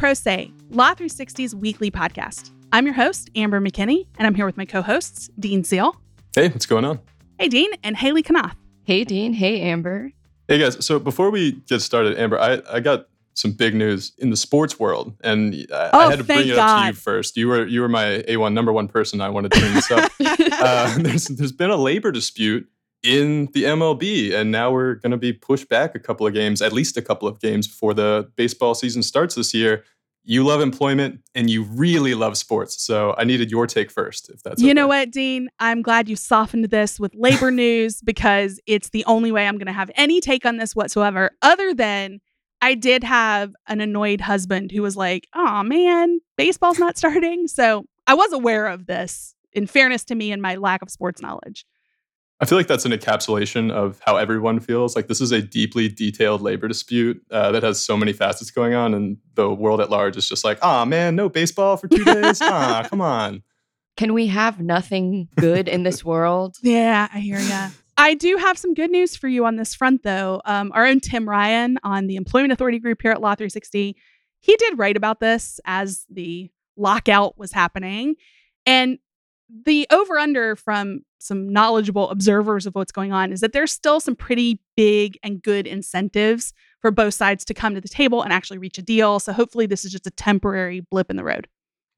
Pro Say, Law 360's weekly podcast. I'm your host, Amber McKinney, and I'm here with my co hosts, Dean Seal. Hey, what's going on? Hey, Dean, and Hailey Konnath. Hey, Dean. Hey, Amber. Hey, guys. So before we get started, Amber, I, I got some big news in the sports world, and I, Oh, I had to bring thank it up God. to you first. You were you were my A1 number one person. I wanted to bring this up. uh, there's there's been a labor dispute in the MLB, and now we're going to be pushed back a couple of games, at least a couple of games before the baseball season starts this year. You love employment, and you really love sports. So I needed your take first, if that's you okay. know what, Dean? I'm glad you softened this with labor news because it's the only way I'm going to have any take on this whatsoever, other than I did have an annoyed husband who was like, oh man, baseball's not starting. So I was aware of this, in fairness to me and my lack of sports knowledge. I feel like that's an encapsulation of how everyone feels. Like this is a deeply detailed labor dispute uh, that has so many facets going on, and the world at large is just like, ah, man, no baseball for two days. ah, come on. Can we have nothing good in this world? Yeah, I hear ya. I do have some good news for you on this front, though. Um, our own Tim Ryan on the Employment Authority Group here at Law 360, he did write about this as the lockout was happening. And the over under from some knowledgeable observers of what's going on is that there's still some pretty big and good incentives for both sides to come to the table and actually reach a deal. So hopefully, this is just a temporary blip in the road.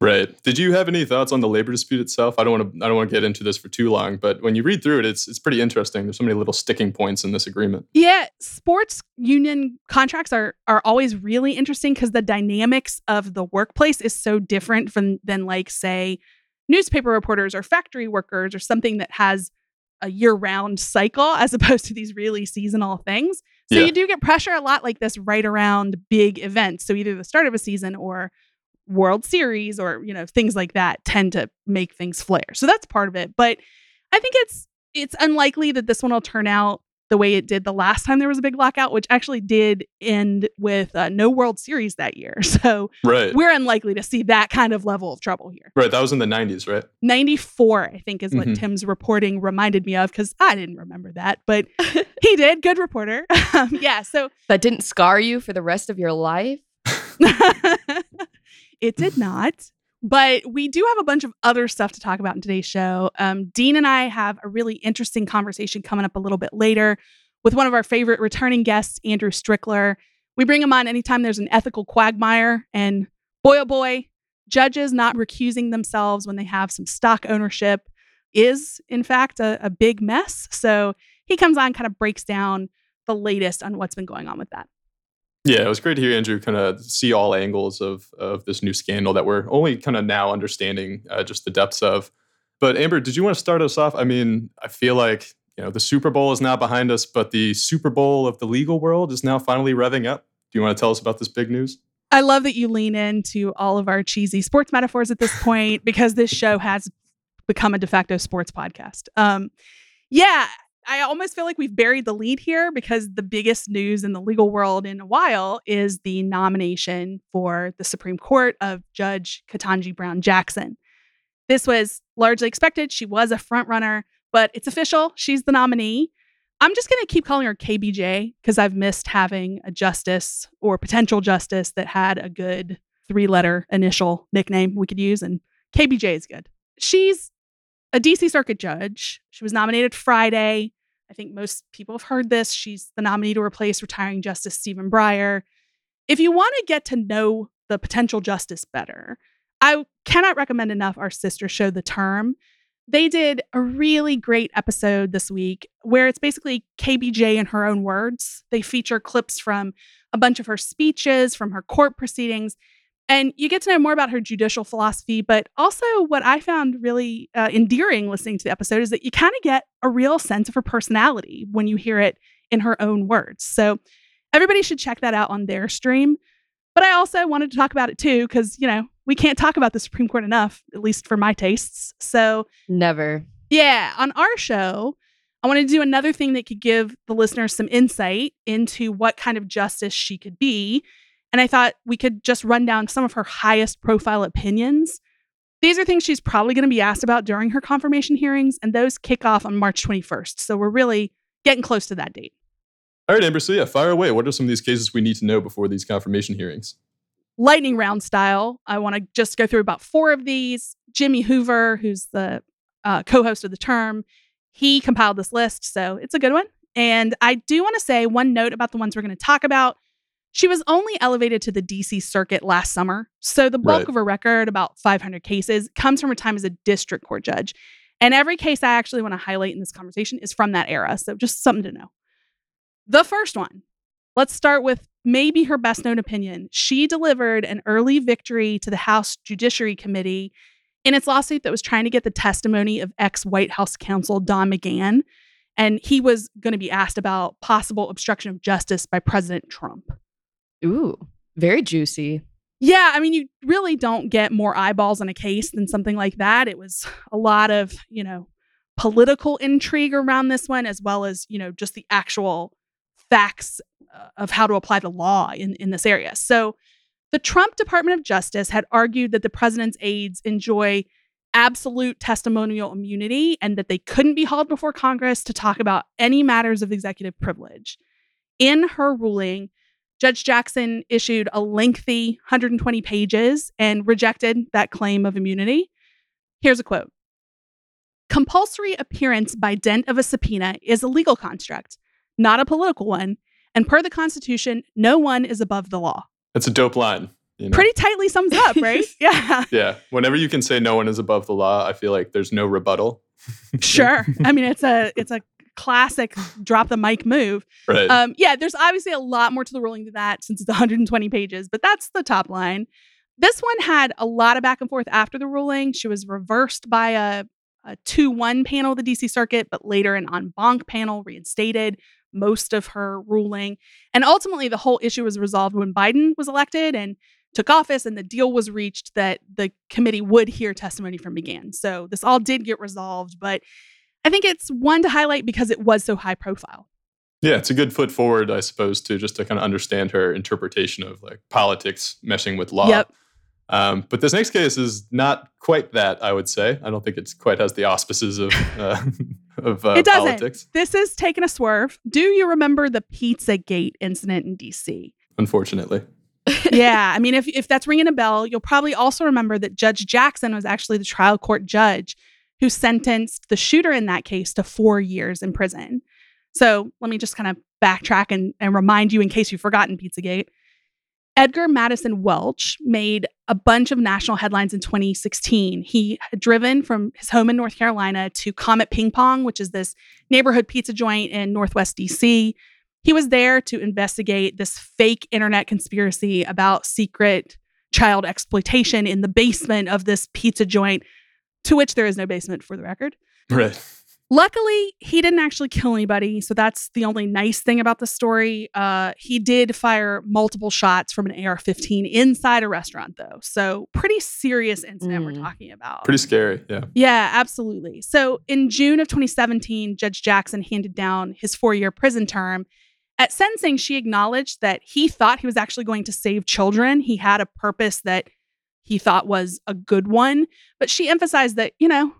Right. Did you have any thoughts on the labor dispute itself? I don't want to. I don't want to get into this for too long, but when you read through it, it's it's pretty interesting. There's so many little sticking points in this agreement. Yeah, sports union contracts are are always really interesting because the dynamics of the workplace is so different from than like say newspaper reporters or factory workers or something that has a year-round cycle as opposed to these really seasonal things. So Yeah. you do get pressure a lot like this right around big events. So either the start of a season or World Series or you know things like that tend to make things flare. So that's part of it. But I think it's it's unlikely that this one will turn out the way it did the last time there was a big lockout, which actually did end with uh, no World Series that year. So Right. we're unlikely to see that kind of level of trouble here. Right. That was in the 90s, right? 94, I think, is what Mhm. Tim's reporting reminded me of because I didn't remember that, but he did. Good reporter. Um, yeah. So That didn't scar you for the rest of your life? it did not. But we do have a bunch of other stuff to talk about in today's show. Um, Dean and I have a really interesting conversation coming up a little bit later with one of our favorite returning guests, Andrew Strickler. We bring him on anytime there's an ethical quagmire. And boy, oh boy, judges not recusing themselves when they have some stock ownership is, in fact, a, a big mess. So he comes on, kind of breaks down the latest on what's been going on with that. Yeah, it was great to hear Andrew kind of see all angles of of this new scandal that we're only kind of now understanding uh, just the depths of. But Amber, did you want to start us off? I mean, I feel like you know the Super Bowl is now behind us, but the Super Bowl of the legal world is now finally revving up. Do you want to tell us about this big news? I love that you lean into all of our cheesy sports metaphors at this point because this show has become a de facto sports podcast. Um, yeah, I almost feel like we've buried the lead here because the biggest news in the legal world in a while is the nomination for the Supreme Court of Judge Ketanji Brown Jackson. This was largely expected. She was a front runner, but it's official. She's the nominee. I'm just going to keep calling her KBJ because I've missed having a justice or potential justice that had a good three letter initial nickname we could use. And KBJ is good. She's a DC Circuit judge. She was nominated Friday. I think most people have heard this. She's the nominee to replace retiring Justice Stephen Breyer. If you want to get to know the potential justice better, I cannot recommend enough our sister show, The Term. They did a really great episode this week where it's basically KBJ in her own words. They feature clips from a bunch of her speeches, from her court proceedings, and you get to know more about her judicial philosophy. But also, what I found really uh, endearing listening to the episode is that you kind of get a real sense of her personality when you hear it in her own words. So, everybody should check that out on their stream. But I also wanted to talk about it too, because, you know, we can't talk about the Supreme Court enough, at least for my tastes. So, Never. yeah, on our show, I wanted to do another thing that could give the listeners some insight into what kind of justice she could be. And I thought we could just run down some of her highest profile opinions. These are things she's probably going to be asked about during her confirmation hearings, and those kick off on March 21st. So we're really getting close to that date. All right, Amber. So yeah, fire away. What are some of these cases we need to know before these confirmation hearings? lightning round style, I want to just go through about four of these. Jimmy Hoover, who's the uh, co host of the term, he compiled this list. So it's a good one. And I do want to say one note about the ones we're going to talk about. She was only elevated to the DC circuit last summer. So the bulk Right. of her record, about 500 cases, comes from her time as a district court judge. And every case I actually want to highlight in this conversation is from that era. So just something to know. The first one, let's start with maybe her best known opinion. She delivered an early victory to the House Judiciary Committee in its lawsuit that was trying to get the testimony of ex White House counsel Don McGahn. And he was going to be asked about possible obstruction of justice by President Trump. Ooh, very juicy. Yeah, I mean, you really don't get more eyeballs in a case than something like that. It was a lot of, you know, political intrigue around this one, as well as, you know, just the actual facts uh, of how to apply the law in, in this area. So the Trump Department of Justice had argued that the president's aides enjoy absolute testimonial immunity and that they couldn't be hauled before Congress to talk about any matters of executive privilege. In her ruling, Judge Jackson issued a lengthy 120 pages and rejected that claim of immunity. Here's a quote Compulsory appearance by dint of a subpoena is a legal construct, not a political one. And per the Constitution, no one is above the law. That's a dope line. You know? Pretty tightly sums up, right? yeah, Yeah. Whenever you can say no one is above the law, I feel like there's no rebuttal. sure. I mean, it's a it's a classic drop the mic move. Right. Um, yeah, there's obviously a lot more to the ruling than that since it's 120 pages, but that's the top line. This one had a lot of back and forth after the ruling. She was reversed by a, a 2 1 panel of the DC Circuit, but later an en banc panel reinstated most of her ruling. And ultimately, the whole issue was resolved when Biden was elected and took office, and the deal was reached that the committee would hear testimony from McGahn. So this all did get resolved, but I think it's one to highlight because it was so high profile. Yeah, it's a good foot forward, I suppose, to just to kind of understand her interpretation of like politics meshing with law. Yep. Um, but this next case is not quite that, I would say. I don't think it quite has the auspices of uh, of uh, It doesn't. politics, This is taking a swerve. Do you remember the Pizzagate incident in DC? unfortunately. yeah, I mean, if if that's ringing a bell, you'll probably also remember that Judge Jackson was actually the trial court judge who sentenced the shooter in that case to four years in prison. So let me just kind of backtrack and, and remind you in case you've forgotten Pizzagate. Edgar Madison Welch made a bunch of national headlines in 2016. He had driven from his home in North Carolina to Comet Ping Pong, which is this neighborhood pizza joint in Northwest DC. He was there to investigate this fake internet conspiracy about secret child exploitation in the basement of this pizza joint, to which there is no basement for the record. Right. Luckily, he didn't actually kill anybody, so that's the only nice thing about the story. Uh, he did fire multiple shots from an AR-15 inside a restaurant, though, so pretty serious incident we're Mm. talking about. Pretty scary. Yeah. Yeah, absolutely. So in June of 2017, Judge Jackson handed down his four year prison term. At sentencing, she acknowledged that he thought he was actually going to save children. He had a purpose that he thought was a good one. But she emphasized that, you know,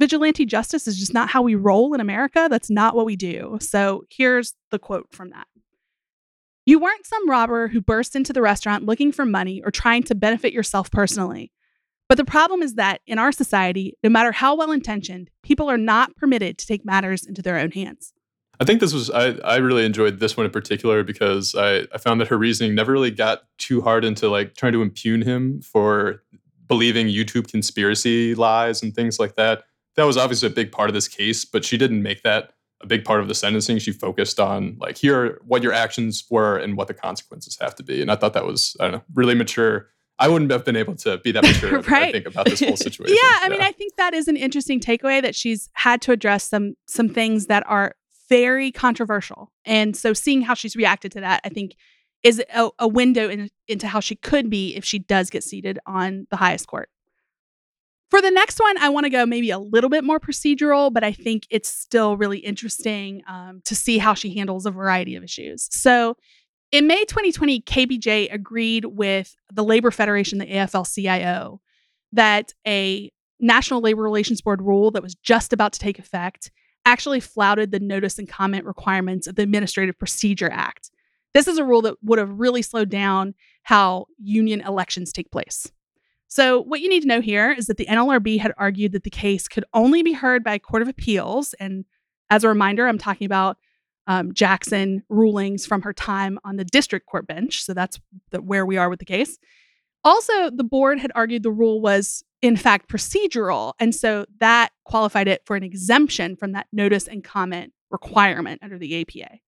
vigilante justice is just not how we roll in America. That's not what we do. So here's the quote from that. You weren't some robber who burst into the restaurant looking for money or trying to benefit yourself personally. But the problem is that in our society, no matter how well intentioned, people are not permitted to take matters into their own hands. I think this was I, I really enjoyed this one in particular because I, I found that her reasoning never really got too hard into like trying to impugn him for believing YouTube conspiracy lies and things like that. That was obviously a big part of this case, but she didn't make that a big part of the sentencing. She focused on like here are what your actions were and what the consequences have to be. And I thought that was I don't know really mature. I wouldn't have been able to be that mature. I Right. think about this whole situation. Yeah, I mean, I think that is an interesting takeaway that she's had to address some some things that are very controversial. And so seeing how she's reacted to that, I think is a, a window in, into how she could be if she does get seated on the highest court. For the next one, I want to go maybe a little bit more procedural, but I think it's still really interesting um, to see how she handles a variety of issues. So, in May 2020, KBJ agreed with the Labor Federation, the AFL CIO, that a National Labor Relations Board rule that was just about to take effect actually flouted the notice and comment requirements of the Administrative Procedure Act. This is a rule that would have really slowed down how union elections take place. So, what you need to know here is that the NLRB had argued that the case could only be heard by a court of appeals. And as a reminder, I'm talking about um, Jackson rulings from her time on the district court bench. So, that's the, where we are with the case. Also, the board had argued the rule was, in fact, procedural. And so that qualified it for an exemption from that notice and comment requirement under the APA.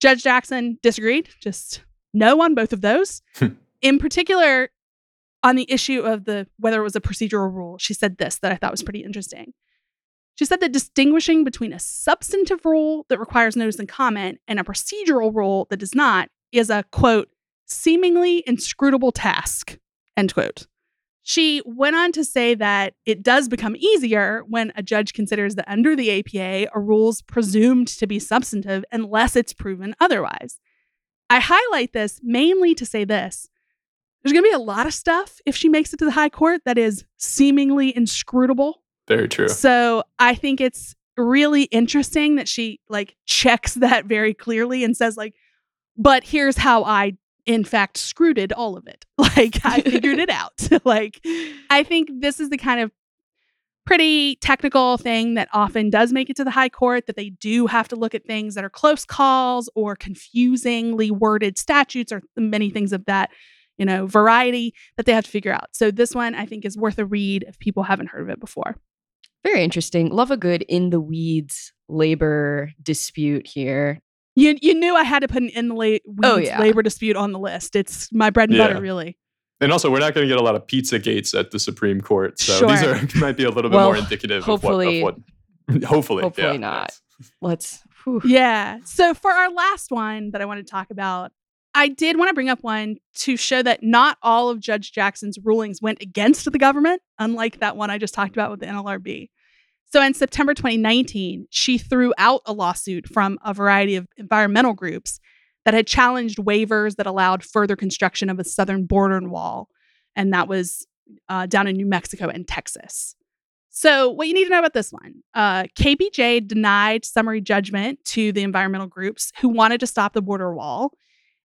Judge Jackson disagreed, just no on both of those. Hmm. in particular, on the issue of the whether it was a procedural rule, she said this that I thought was pretty interesting. She said that distinguishing between a substantive rule that requires notice and comment and a procedural rule that does not is a quote seemingly inscrutable task, end quote. She went on to say that it does become easier when a judge considers that under the APA, a rule's presumed to be substantive unless it's proven otherwise. I highlight this mainly to say this. There's going to be a lot of stuff if she makes it to the high court that is seemingly inscrutable. Very true. So I think it's really interesting that she like checks that very clearly and says like, but here's how I in fact screwed all of it. Like I figured it out. like I think this is the kind of pretty technical thing that often does make it to the high court that they do have to look at things that are close calls or confusingly worded statutes or many things of that you know variety that they have to figure out so this one i think is worth a read if people haven't heard of it before very interesting love a good in the weeds labor dispute here you you knew I had to put an in the la- oh, yeah. labor dispute on the list. It's my bread and yeah. butter, really. And also, we're not going to get a lot of pizza gates at the Supreme Court, so sure. these are might be a little bit well, more indicative hopefully, of what. Of what hopefully, hopefully yeah, not. Let's. Whew. Yeah. So for our last one that I want to talk about, I did want to bring up one to show that not all of Judge Jackson's rulings went against the government, unlike that one I just talked about with the NLRB. So in September 2019, she threw out a lawsuit from a variety of environmental groups that had challenged waivers that allowed further construction of a southern border wall. And that was uh, down in New Mexico and Texas. So, what you need to know about this one uh, KBJ denied summary judgment to the environmental groups who wanted to stop the border wall.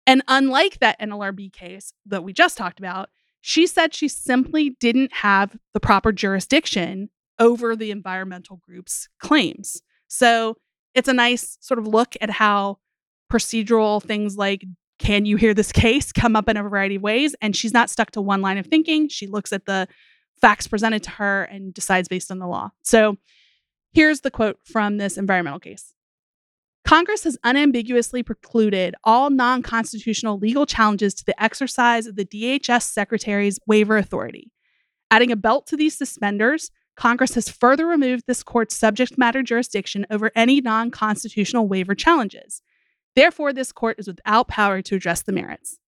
And unlike that NLRB case that we just talked about, she said she simply didn't have the proper jurisdiction over the environmental group's claims. So it's a nice sort of look at how procedural things like can you hear this case come up in a variety of ways and she's not stuck to one line of thinking she looks at the facts presented to her and decides based on the law so here's the quote from this environmental case Congress has unambiguously precluded all non constitutional legal challenges to the exercise of the DHS Secretary's waiver authority. Adding a belt to these suspenders, Congress has further removed this court's subject matter jurisdiction over any non constitutional waiver challenges. Therefore, this court is without power to address the merits.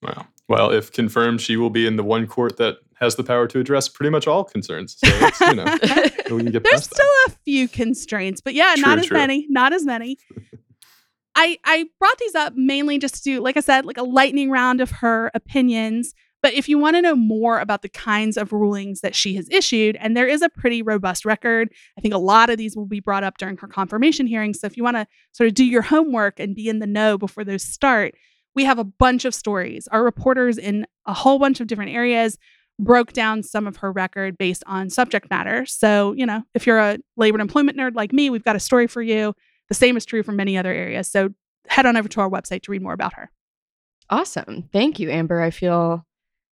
Wow. Well, if confirmed, she will be in the one court that has the power to address pretty much all concerns. So it's, you know, we can get There's still that. a few constraints, but yeah, true, not as true. many. Not as many. I I brought these up mainly just to like I said, like a lightning round of her opinions. But if you want to know more about the kinds of rulings that she has issued, and there is a pretty robust record, I think a lot of these will be brought up during her confirmation hearings. So if you want to sort of do your homework and be in the know before those start, we have a bunch of stories. Our reporters in a whole bunch of different areas broke down some of her record based on subject matter. So, you know, if you're a labor and employment nerd like me, we've got a story for you. The same is true for many other areas. So head on over to our website to read more about her. Awesome. Thank you, Amber. I feel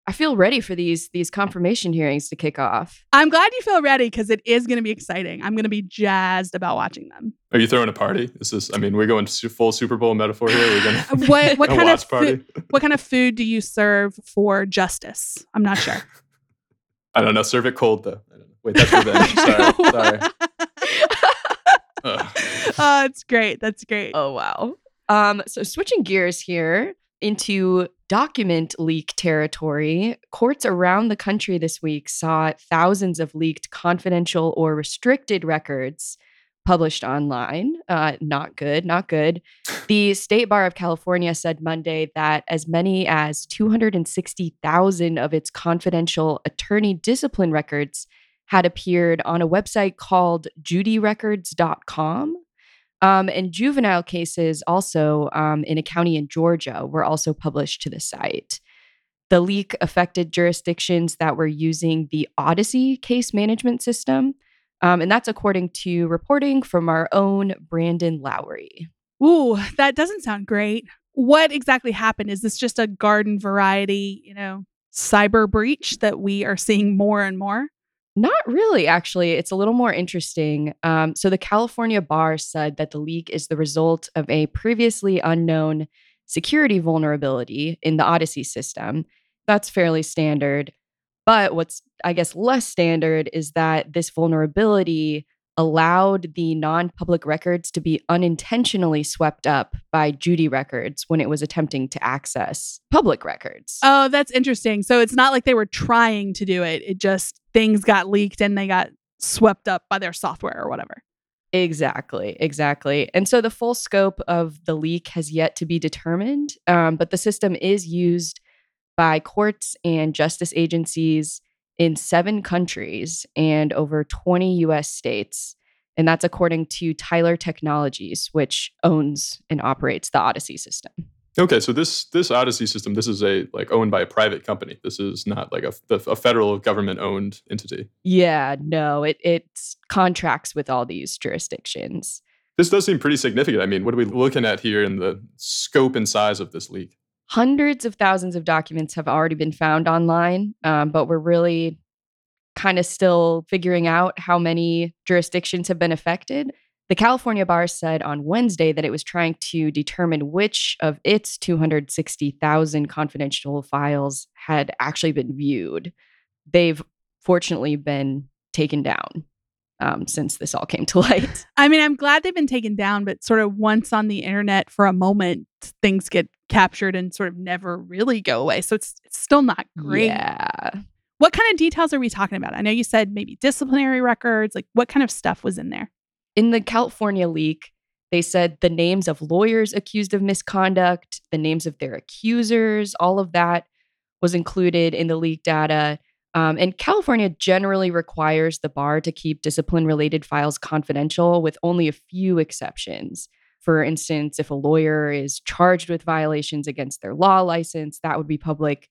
I feel ready for these these confirmation hearings to kick off. I'm glad you feel ready because it is going to be exciting. I'm going to be jazzed about watching them. Are you throwing a party? This is this? I mean, we're going full Super Bowl metaphor here. We're going to what what kind of food, what kind of food do you serve for justice? I'm not sure. I don't know. Serve it cold though. Wait, that's revenge. sorry, sorry. oh, it's great. That's great. Oh wow. Um, so switching gears here into document leak territory, courts around the country this week saw thousands of leaked confidential or restricted records published online. Uh, not good, not good. The State Bar of California said Monday that as many as 260,000 of its confidential attorney discipline records had appeared on a website called judyrecords.com. Um, and juvenile cases also um, in a county in Georgia were also published to the site. The leak affected jurisdictions that were using the Odyssey case management system. Um, and that's according to reporting from our own Brandon Lowrey. Ooh, that doesn't sound great. What exactly happened? Is this just a garden variety, you know, cyber breach that we are seeing more and more? Not really, actually. It's a little more interesting. Um, so, the California bar said that the leak is the result of a previously unknown security vulnerability in the Odyssey system. That's fairly standard. But what's, I guess, less standard is that this vulnerability allowed the non public records to be unintentionally swept up by Judy Records when it was attempting to access public records. Oh, that's interesting. So it's not like they were trying to do it, it just things got leaked and they got swept up by their software or whatever. Exactly, exactly. And so the full scope of the leak has yet to be determined, um, but the system is used by courts and justice agencies in seven countries and over 20 US states. And that's according to Tyler Technologies, which owns and operates the Odyssey system. Okay, so this this Odyssey system, this is a like owned by a private company. This is not like a, a federal government owned entity. Yeah, no, it it contracts with all these jurisdictions. This does seem pretty significant. I mean, what are we looking at here in the scope and size of this leak? hundreds of thousands of documents have already been found online, um, but we're really kind of still figuring out how many jurisdictions have been affected. The California bar said on Wednesday that it was trying to determine which of its 260,000 confidential files had actually been viewed. They've fortunately been taken down um, since this all came to light. I mean, I'm glad they've been taken down, but sort of once on the internet for a moment, things get captured and sort of never really go away. So it's, it's still not great. Yeah. What kind of details are we talking about? I know you said maybe disciplinary records. Like, what kind of stuff was in there? In the California leak, they said the names of lawyers accused of misconduct, the names of their accusers, all of that was included in the leak data. Um, and California generally requires the bar to keep discipline related files confidential, with only a few exceptions. For instance, if a lawyer is charged with violations against their law license, that would be public.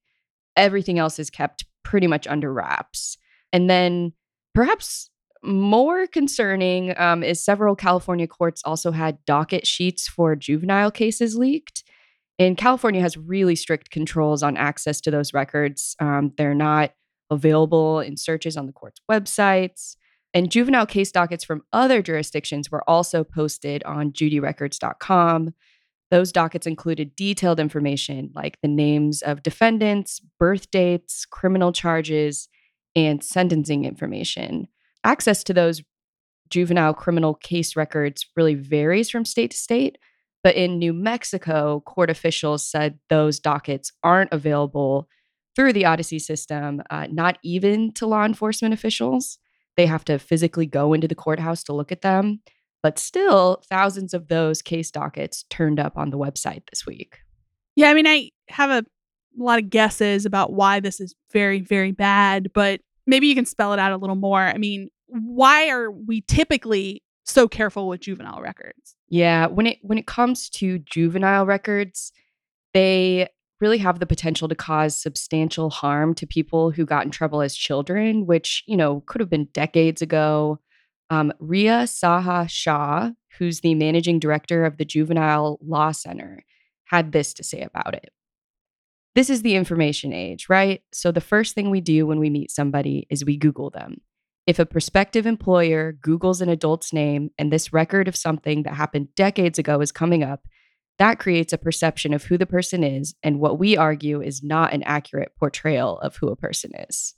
Everything else is kept pretty much under wraps. And then perhaps more concerning um, is several California courts also had docket sheets for juvenile cases leaked. And California has really strict controls on access to those records. Um, they're not available in searches on the court's websites. And juvenile case dockets from other jurisdictions were also posted on judyrecords.com. Those dockets included detailed information like the names of defendants, birth dates, criminal charges, and sentencing information. Access to those juvenile criminal case records really varies from state to state. But in New Mexico, court officials said those dockets aren't available through the Odyssey system, uh, not even to law enforcement officials. They have to physically go into the courthouse to look at them. But still, thousands of those case dockets turned up on the website this week. Yeah, I mean, I have a lot of guesses about why this is very, very bad, but maybe you can spell it out a little more. I mean, why are we typically so careful with juvenile records? Yeah, when it when it comes to juvenile records, they really have the potential to cause substantial harm to people who got in trouble as children, which, you know, could have been decades ago. Um, Riya Saha Shah, who's the managing director of the Juvenile Law Center, had this to say about it. This is the information age, right? So the first thing we do when we meet somebody is we Google them. If a prospective employer Googles an adult's name and this record of something that happened decades ago is coming up, that creates a perception of who the person is and what we argue is not an accurate portrayal of who a person is.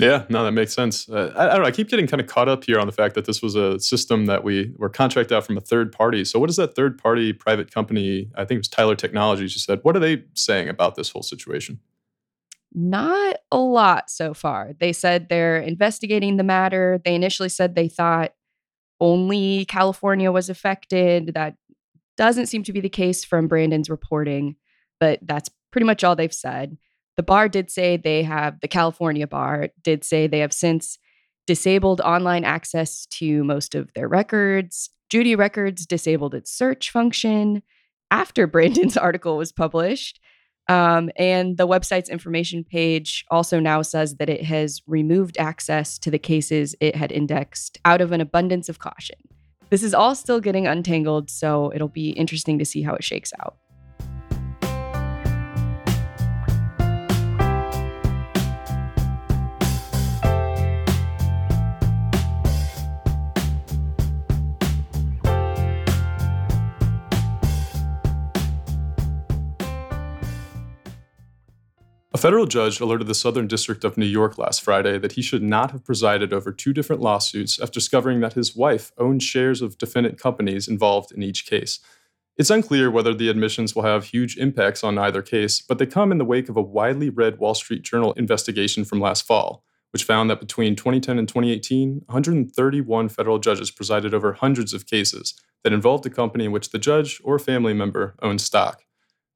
Yeah, no, that makes sense. Uh, I, I, don't know. I keep getting kind of caught up here on the fact that this was a system that we were contracted out from a third party. So, what is that third party private company? I think it was Tyler Technologies. You said, what are they saying about this whole situation? Not a lot so far. They said they're investigating the matter. They initially said they thought only California was affected, that doesn't seem to be the case from Brandon's reporting, but that's pretty much all they've said. The bar did say they have, the California bar did say they have since disabled online access to most of their records. Judy Records disabled its search function after Brandon's article was published. Um, and the website's information page also now says that it has removed access to the cases it had indexed out of an abundance of caution. This is all still getting untangled, so it'll be interesting to see how it shakes out. Federal judge alerted the Southern District of New York last Friday that he should not have presided over two different lawsuits after discovering that his wife owned shares of defendant companies involved in each case. It's unclear whether the admissions will have huge impacts on either case, but they come in the wake of a widely read Wall Street Journal investigation from last fall, which found that between 2010 and 2018, 131 federal judges presided over hundreds of cases that involved a company in which the judge or family member owned stock.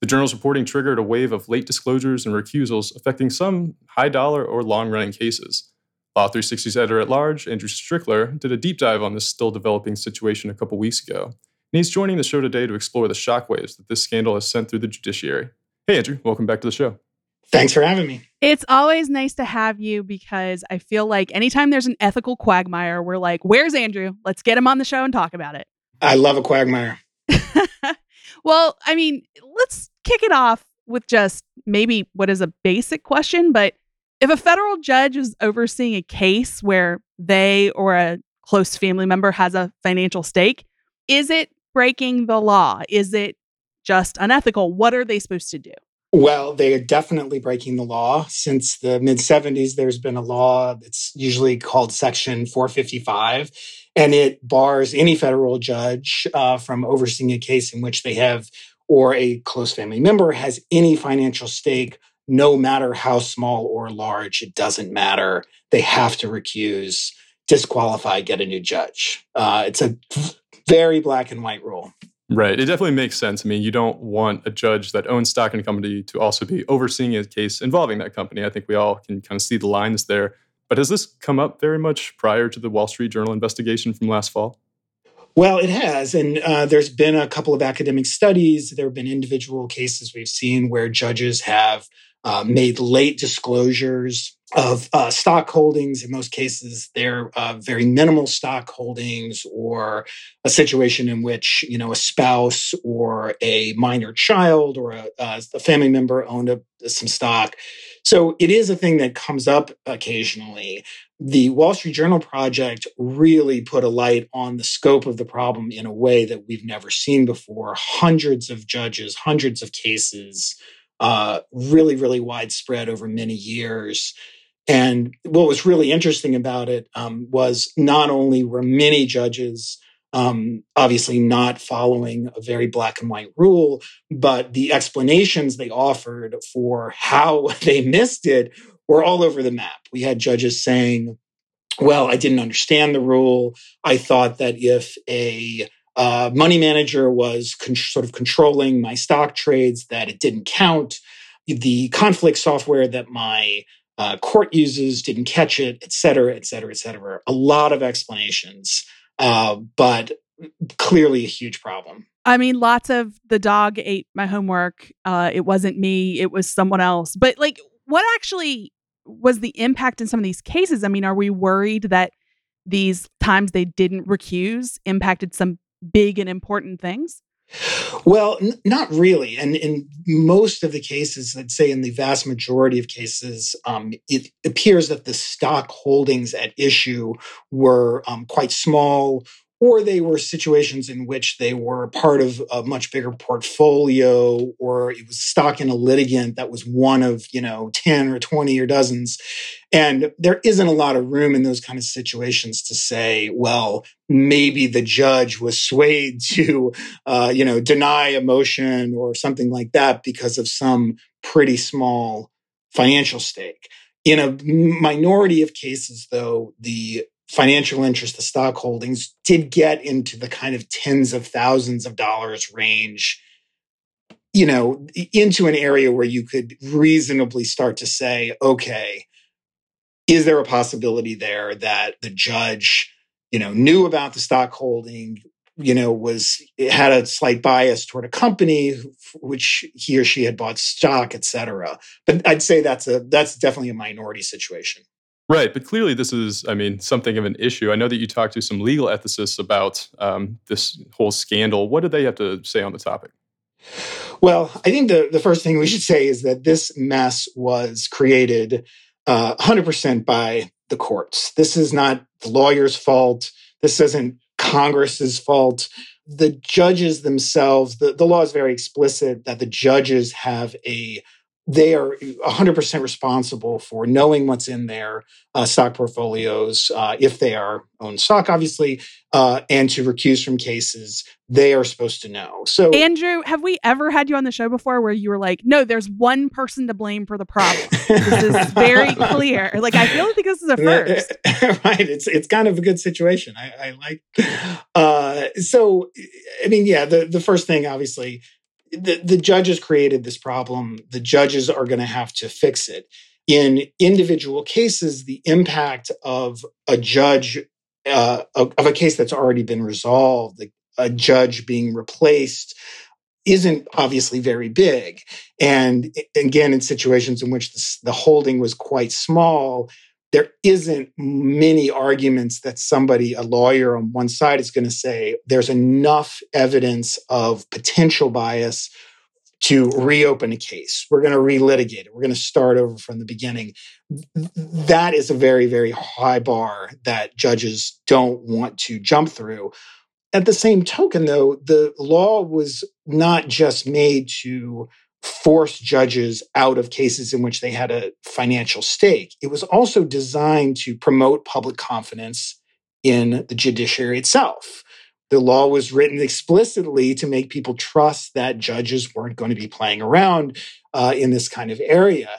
The journal's reporting triggered a wave of late disclosures and recusals affecting some high dollar or long running cases. Law 360's editor at large, Andrew Strickler, did a deep dive on this still developing situation a couple weeks ago. And he's joining the show today to explore the shockwaves that this scandal has sent through the judiciary. Hey, Andrew, welcome back to the show. Thanks for having me. It's always nice to have you because I feel like anytime there's an ethical quagmire, we're like, where's Andrew? Let's get him on the show and talk about it. I love a quagmire. well, I mean, let's kick it off with just maybe what is a basic question, but if a federal judge is overseeing a case where they or a close family member has a financial stake, is it breaking the law? Is it just unethical? What are they supposed to do? Well, they are definitely breaking the law. Since the mid 70s, there's been a law that's usually called Section 455, and it bars any federal judge uh, from overseeing a case in which they have or a close family member has any financial stake, no matter how small or large, it doesn't matter. They have to recuse, disqualify, get a new judge. Uh, it's a very black and white rule. Right. It definitely makes sense. I mean, you don't want a judge that owns stock in a company to also be overseeing a case involving that company. I think we all can kind of see the lines there. But has this come up very much prior to the Wall Street Journal investigation from last fall? Well, it has. And uh, there's been a couple of academic studies. There have been individual cases we've seen where judges have uh, made late disclosures of uh, stock holdings. In most cases, they're uh, very minimal stock holdings, or a situation in which you know a spouse or a minor child or a, uh, a family member owned a, some stock. So it is a thing that comes up occasionally. The Wall Street Journal project really put a light on the scope of the problem in a way that we've never seen before. Hundreds of judges, hundreds of cases uh, really, really widespread over many years. And what was really interesting about it um, was not only were many judges um, obviously not following a very black and white rule, but the explanations they offered for how they missed it were all over the map. We had judges saying, well, I didn't understand the rule. I thought that if a uh, money manager was con- sort of controlling my stock trades, that it didn't count. The conflict software that my uh, court uses didn't catch it, et cetera, et cetera, et cetera. A lot of explanations, uh, but clearly a huge problem. I mean, lots of the dog ate my homework. Uh, it wasn't me, it was someone else. But like, what actually was the impact in some of these cases? I mean, are we worried that these times they didn't recuse impacted some big and important things? Well, n- not really. And in most of the cases, I'd say in the vast majority of cases, um, it appears that the stock holdings at issue were um, quite small or they were situations in which they were part of a much bigger portfolio or it was stock in a litigant that was one of you know 10 or 20 or dozens. And there isn't a lot of room in those kind of situations to say well maybe the judge was swayed to uh, you know deny a motion or something like that because of some pretty small financial stake. In a minority of cases though the financial interest, the stock holdings did get into the kind of tens of thousands of dollars range, you know, into an area where you could reasonably start to say, okay, is there a possibility there that the judge, you know, knew about the stock holding, you know, was had a slight bias toward a company which he or she had bought stock, et cetera. But I'd say that's a that's definitely a minority situation. Right, but clearly this is, I mean, something of an issue. I know that you talked to some legal ethicists about um, this whole scandal. What did they have to say on the topic? Well, I think the, the first thing we should say is that this mess was created uh, 100% by the courts. This is not the lawyer's fault. This isn't Congress's fault. The judges themselves, the, the law is very explicit that the judges have a they are 100% responsible for knowing what's in their uh, stock portfolios uh, if they are own stock obviously uh, and to recuse from cases they are supposed to know. So andrew have we ever had you on the show before where you were like no there's one person to blame for the problem. This is very clear. Like i feel like this is a first. right it's it's kind of a good situation. I, I like uh, so i mean yeah the, the first thing obviously the, the judges created this problem. The judges are going to have to fix it. In individual cases, the impact of a judge, uh, of, a case that's already been resolved, a judge being replaced, isn't obviously very big. And again, in situations in which the, the holding was quite small, there isn't many arguments that somebody, a lawyer on one side, is going to say there's enough evidence of potential bias to reopen a case. We're going to relitigate it. We're going to start over from the beginning. That is a very, very high bar that judges don't want to jump through. At the same token, though, the law was not just made to force judges out of cases in which they had a financial stake. It was also designed to promote public confidence in the judiciary itself. The law was written explicitly to make people trust that judges weren't going to be playing around uh, in this kind of area.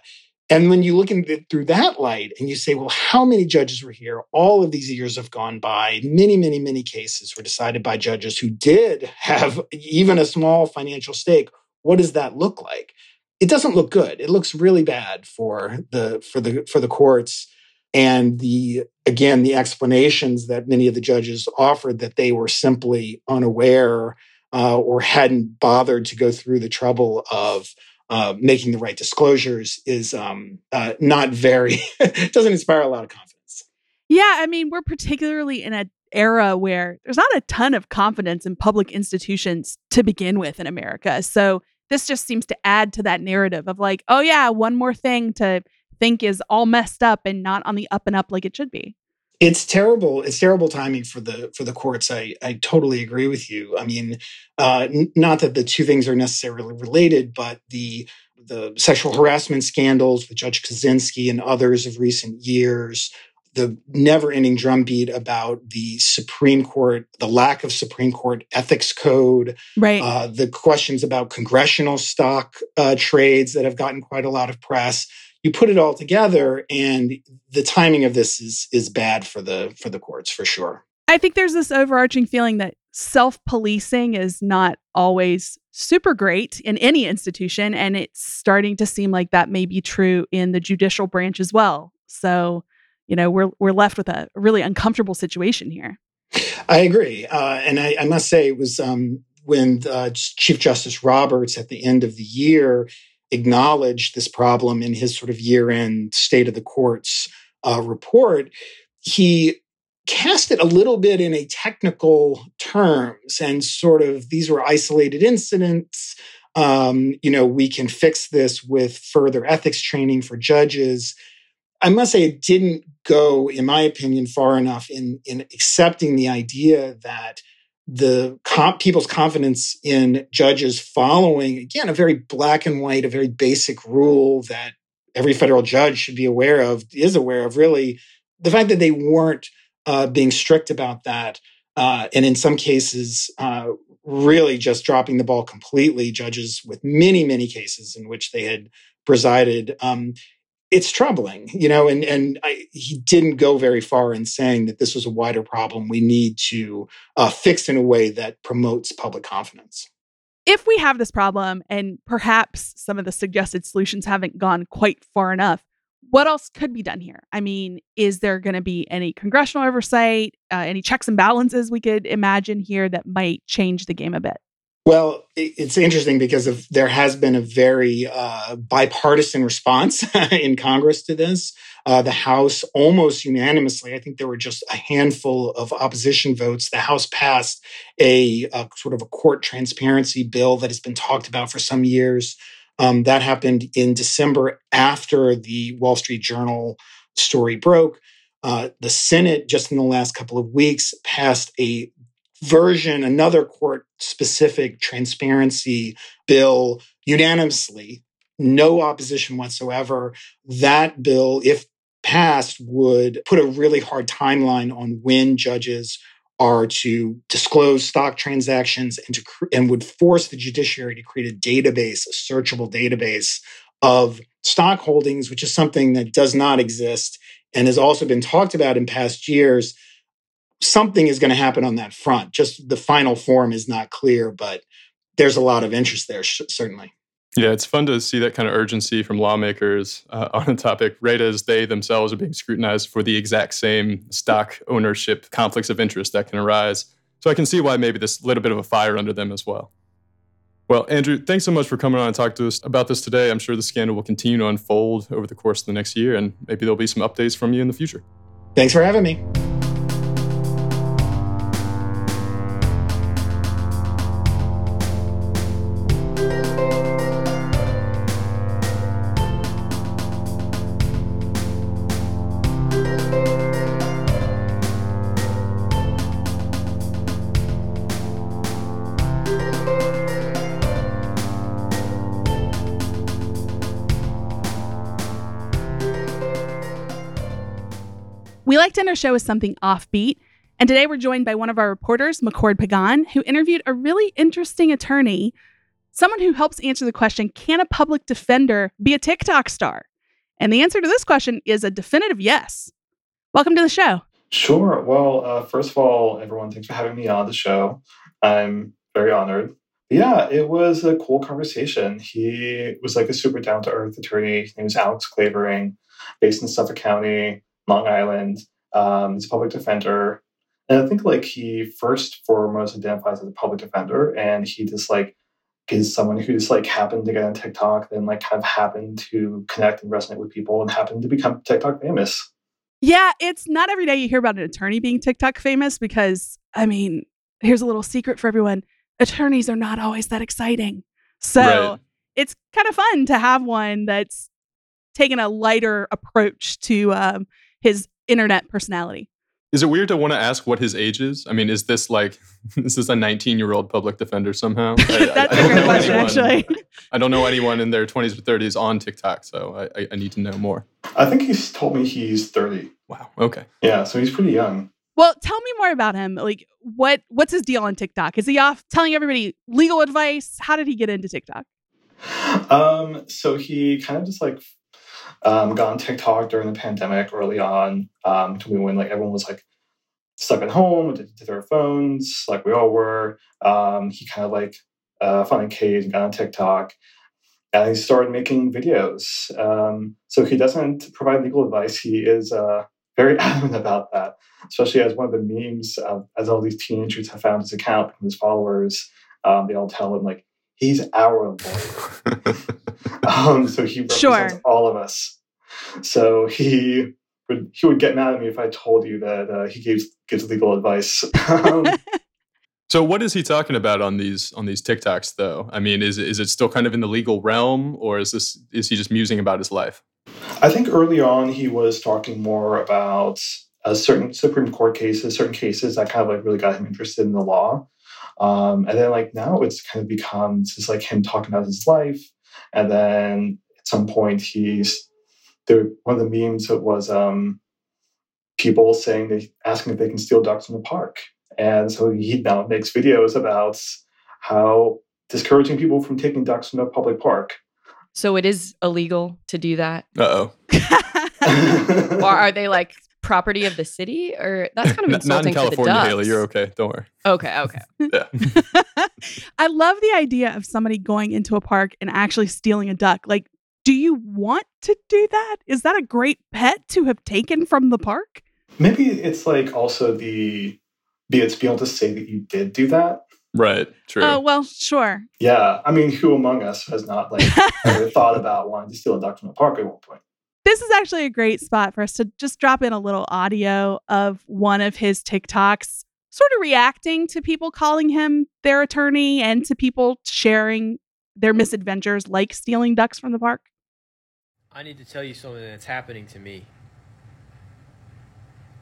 And when you look at it through that light and you say, well, how many judges were here? All of these years have gone by. Many, many, many cases were decided by judges who did have even a small financial stake what does that look like? It doesn't look good. It looks really bad for the for the for the courts and the again the explanations that many of the judges offered that they were simply unaware uh, or hadn't bothered to go through the trouble of uh, making the right disclosures is um, uh, not very doesn't inspire a lot of confidence. Yeah, I mean, we're particularly in a era where there's not a ton of confidence in public institutions to begin with in America. So this just seems to add to that narrative of like, oh yeah, one more thing to think is all messed up and not on the up and up like it should be. It's terrible. It's terrible timing for the for the courts. I I totally agree with you. I mean, uh, n- not that the two things are necessarily related, but the the sexual harassment scandals with Judge Kozinski and others of recent years, the never ending drumbeat about the Supreme Court, the lack of Supreme Court ethics code, right? Uh, the questions about congressional stock uh, trades that have gotten quite a lot of press. You put it all together, and the timing of this is is bad for the for the courts for sure. I think there's this overarching feeling that self policing is not always super great in any institution, and it's starting to seem like that may be true in the judicial branch as well. So you know we're we're left with a really uncomfortable situation here. I agree, uh, and I, I, must say it was um, when uh, Chief Justice Roberts at the end of the year acknowledged this problem in his sort of year-end State of the Courts uh, report. He cast it a little bit in a technical terms and sort of these were isolated incidents. Um, you know, we can fix this with further ethics training for judges. I must say it didn't go, in my opinion, far enough in, in accepting the idea that the comp, people's confidence in judges following, again, a very black and white, a very basic rule that every federal judge should be aware of, is aware of, really, the fact that they weren't uh, being strict about that. Uh, and in some cases, uh, really just dropping the ball completely. Judges with many, many cases in which they had presided. Um, it's troubling, you know, and and I, he didn't go very far in saying that this was a wider problem we need to uh, fix in a way that promotes public confidence. If we have this problem, and perhaps some of the suggested solutions haven't gone quite far enough, what else could be done here? I mean, is there going to be any congressional oversight, uh, any checks and balances we could imagine here that might change the game a bit? Well, it's interesting because of, there has been a very uh, bipartisan response in Congress to this. Uh, the House almost unanimously, I think there were just a handful of opposition votes. The House passed a, a sort of a court transparency bill that has been talked about for some years. Um, that happened in December after the Wall Street Journal story broke. Uh, the Senate, just in the last couple of weeks, passed a version, another court specific transparency bill unanimously, no opposition whatsoever. That bill, if passed, would put a really hard timeline on when judges are to disclose stock transactions and to and would force the judiciary to create a database, a searchable database of stock holdings, which is something that does not exist and has also been talked about in past years something is going to happen on that front. Just the final form is not clear, but there's a lot of interest there, certainly. Yeah, it's fun to see that kind of urgency from lawmakers uh, on a topic right as they themselves are being scrutinized for the exact same stock ownership conflicts of interest that can arise. So I can see why maybe this little bit of a fire under them as well. Well, Andrew, thanks so much for coming on and talking to us about this today. I'm sure the scandal will continue to unfold over the course of the next year, and maybe there'll be some updates from you in the future. Thanks for having me. Show is something offbeat. And today we're joined by one of our reporters, McCord Pagan, who interviewed a really interesting attorney, someone who helps answer the question Can a public defender be a TikTok star? And the answer to this question is a definitive yes. Welcome to the show. Sure. Well, uh, first of all, everyone, thanks for having me on the show. I'm very honored. Yeah, it was a cool conversation. He was like a super down to earth attorney. His name is Alex Clavering, based in Suffolk County. Long Island. Um, he's a public defender. And I think like he first foremost identifies as a public defender and he just like is someone who just like happened to get on TikTok, then like kind of happened to connect and resonate with people and happened to become TikTok famous. Yeah, it's not every day you hear about an attorney being TikTok famous because I mean, here's a little secret for everyone. Attorneys are not always that exciting. So right. it's kind of fun to have one that's taken a lighter approach to um, his internet personality. Is it weird to want to ask what his age is? I mean, is this like is this a 19 year old public defender somehow? I, That's I, I a great question, anyone, actually. I don't know anyone in their 20s or 30s on TikTok, so I, I need to know more. I think he's told me he's 30. Wow. Okay. Yeah, so he's pretty young. Well, tell me more about him. Like, what what's his deal on TikTok? Is he off telling everybody legal advice? How did he get into TikTok? Um, so he kind of just like um, got on TikTok during the pandemic early on, um, when like everyone was like stuck at home to, to their phones, like we all were. Um, he kind of like uh, found a cage and got on TikTok. And he started making videos. Um, so he doesn't provide legal advice. He is uh, very adamant about that, especially as one of the memes, as all these teenagers have found his account from his followers. Um, they all tell him like, he's our lawyer. um, so he represents sure. all of us. So he would he would get mad at me if I told you that uh, he gives gives legal advice. Um, so what is he talking about on these on these TikToks though? I mean, is is it still kind of in the legal realm, or is this is he just musing about his life? I think early on he was talking more about uh, certain Supreme Court cases, certain cases that kind of like really got him interested in the law. Um, and then like now it's kind of become just like him talking about his life. And then at some point he's there one of the memes was um, people saying they asking if they can steal ducks in the park. And so he now makes videos about how discouraging people from taking ducks in a public park. So it is illegal to do that. Uh oh. or are they like property of the city? Or that's kind of insulting Not in California, for the Hailey. You're okay. Don't worry. Okay. Okay. yeah. I love the idea of somebody going into a park and actually stealing a duck. Like, Do you want to do that? Is that a great pet to have taken from the park? Maybe it's like also the be it's being able to say that you did do that. Right. True. Oh, well, sure. Yeah. I mean, who among us has not like ever thought about wanting to steal a duck from the park at one point? This is actually a great spot for us to just drop in a little audio of one of his TikToks, sort of reacting to people calling him their attorney and to people sharing their misadventures like stealing ducks from the park. I need to tell you something that's happening to me.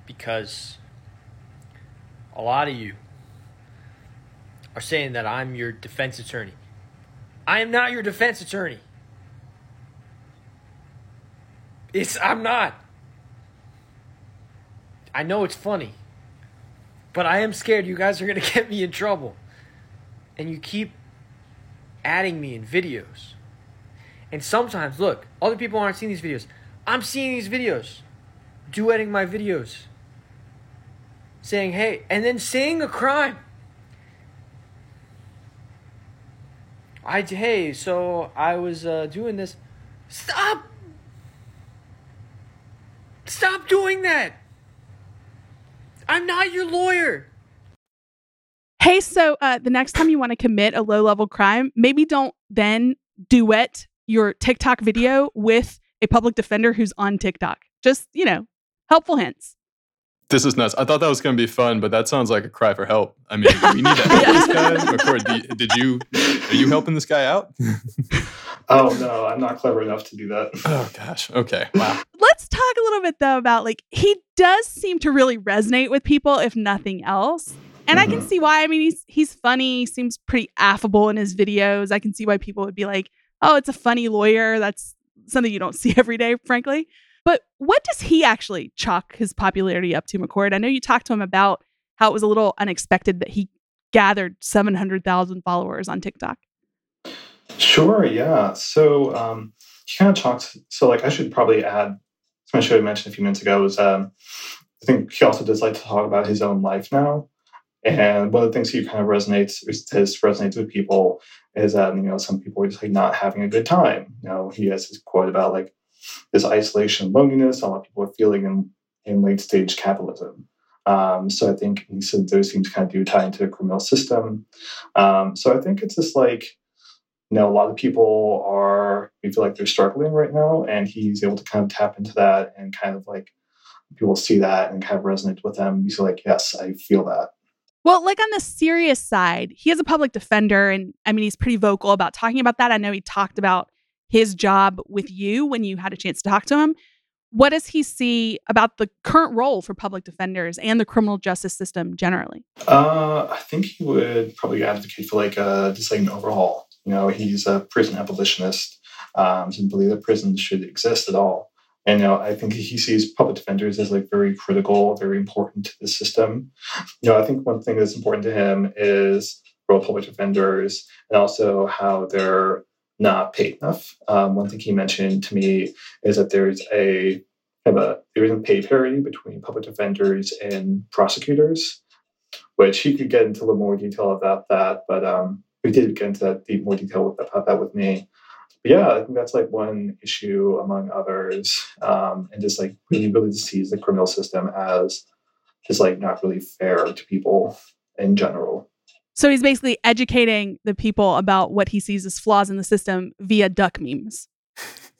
Because a lot of you are saying that I'm your defense attorney. I am not your defense attorney. It's I'm not. I know it's funny. But I am scared you guys are going to get me in trouble. And you keep adding me in videos. And sometimes, look, other people aren't seeing these videos. I'm seeing these videos, duetting my videos, saying, hey, and then saying a crime. I, hey, so I was uh, doing this. Stop! Stop doing that! I'm not your lawyer! Hey, so uh, the next time you want to commit a low level crime, maybe don't then duet your TikTok video with a public defender who's on TikTok. Just, you know, helpful hints. This is nuts. I thought that was going to be fun, but that sounds like a cry for help. I mean, we need to help this guy. McCord, did you are you helping this guy out? oh no, I'm not clever enough to do that. Oh gosh. Okay. Wow. Let's talk a little bit though about like he does seem to really resonate with people, if nothing else. And mm-hmm. I can mm-hmm. see why. I mean, he's he's funny. He seems pretty affable in his videos. I can see why people would be like, "Oh, it's a funny lawyer." That's something you don't see every day, frankly. But what does he actually chalk his popularity up to, McCord? I know you talked to him about how it was a little unexpected that he gathered 700,000 followers on TikTok. Sure, yeah. So um, he kind of talks. So, like, I should probably add, something I should have mentioned a few minutes ago was um, I think he also does like to talk about his own life now. And one of the things he kind of resonates, his resonates with people is that, you know, some people are just like not having a good time. You know, he has this quote about like, this isolation loneliness a lot of people are feeling in, in late stage capitalism. Um, so I think he said those things kind of do tie into the criminal system. Um, so I think it's just like, you know, a lot of people are, we feel like they're struggling right now, and he's able to kind of tap into that and kind of like people see that and kind of resonate with them. You feel like, yes, I feel that. Well, like on the serious side, he is a public defender, and I mean, he's pretty vocal about talking about that. I know he talked about his job with you when you had a chance to talk to him. What does he see about the current role for public defenders and the criminal justice system generally? Uh, I think he would probably advocate for like a just like an overhaul. You know, he's a prison abolitionist, um, doesn't believe that prisons should exist at all. And you know, I think he sees public defenders as like very critical, very important to the system. You know, I think one thing that's important to him is role public defenders and also how they're not paid enough. Um, one thing he mentioned to me is that there's a kind of a there isn't pay parity between public defenders and prosecutors, which he could get into a little more detail about that, but um, we did get into that deep more detail about that with me. But yeah, I think that's like one issue among others, um, and just like really, really sees the criminal system as just like not really fair to people in general. So he's basically educating the people about what he sees as flaws in the system via duck memes.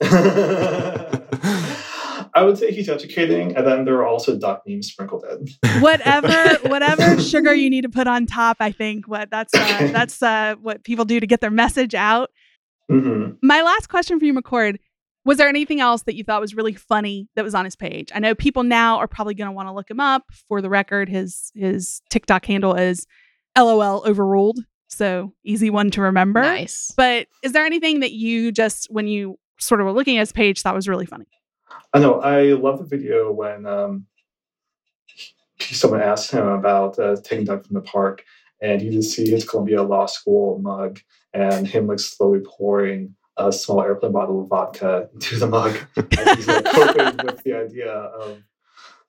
I would say he's educating, and then there are also duck memes sprinkled in. whatever, whatever sugar you need to put on top, I think what that's uh, that's uh, what people do to get their message out. Mm-hmm. My last question for you, McCord. Was there anything else that you thought was really funny that was on his page? I know people now are probably going to want to look him up. For the record, his his TikTok handle is LOL overruled. So easy one to remember. Nice. But is there anything that you just, when you sort of were looking at his page, thought was really funny? I know. I love the video when um, someone asked him about uh, taking Doug from the park, and you just see his Columbia Law School mug and him like slowly pouring a small airplane bottle of vodka into the mug. and he's like coping with the idea of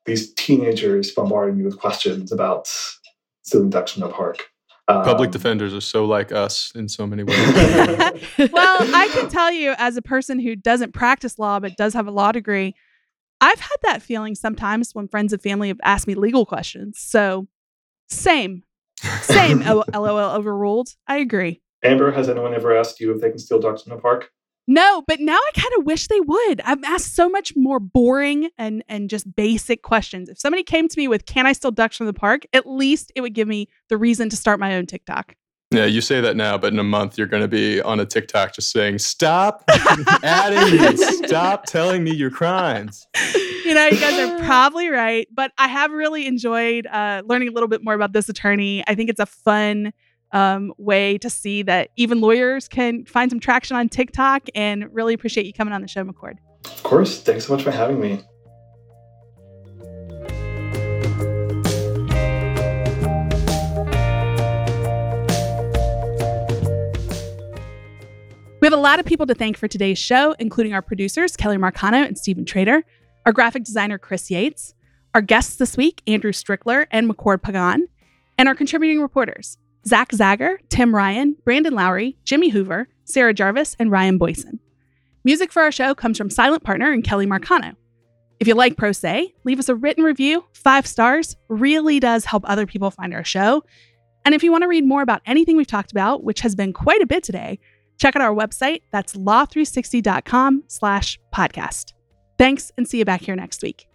these teenagers bombarding me with questions about stealing ducks from the park. Um, Public defenders are so like us in so many ways. well, I can tell you as a person who doesn't practice law but does have a law degree, I've had that feeling sometimes when friends and family have asked me legal questions. So, same, same. LOL overruled. I agree. Amber, has anyone ever asked you if they can steal ducks in the park? No, but now I kind of wish they would. I've asked so much more boring and and just basic questions. If somebody came to me with "Can I still ducks from the park?" at least it would give me the reason to start my own TikTok. yeah, you say that now, but in a month you're going to be on a TikTok just saying, "Stop adding me. Stop telling me your crimes." You know, you guys are probably right, but I have really enjoyed uh, learning a little bit more about this attorney. I think it's a fun um, way to see that even lawyers can find some traction on TikTok and really appreciate you coming on the show, McCord. Of course. Thanks so much for having me. We have a lot of people to thank for today's show, including our producers, Kelly Marcano and Stephen Trader, our graphic designer, Chris Yates, our guests this week, Andrew Strickler and McCord Pagan, and our contributing reporters, Zach Zagger, Tim Ryan, Brandon Lowrey, Jimmy Hoover, Sarah Jarvis, and Ryan Boysen. Music for our show comes from Silent Partner and Kelly Marcano. If you like Pro Say, leave us a written review. Five stars really does help other people find our show. And if you want to read more about anything we've talked about, which has been quite a bit today, check out our website. That's law360.com slash podcast. Thanks and see you back here next week.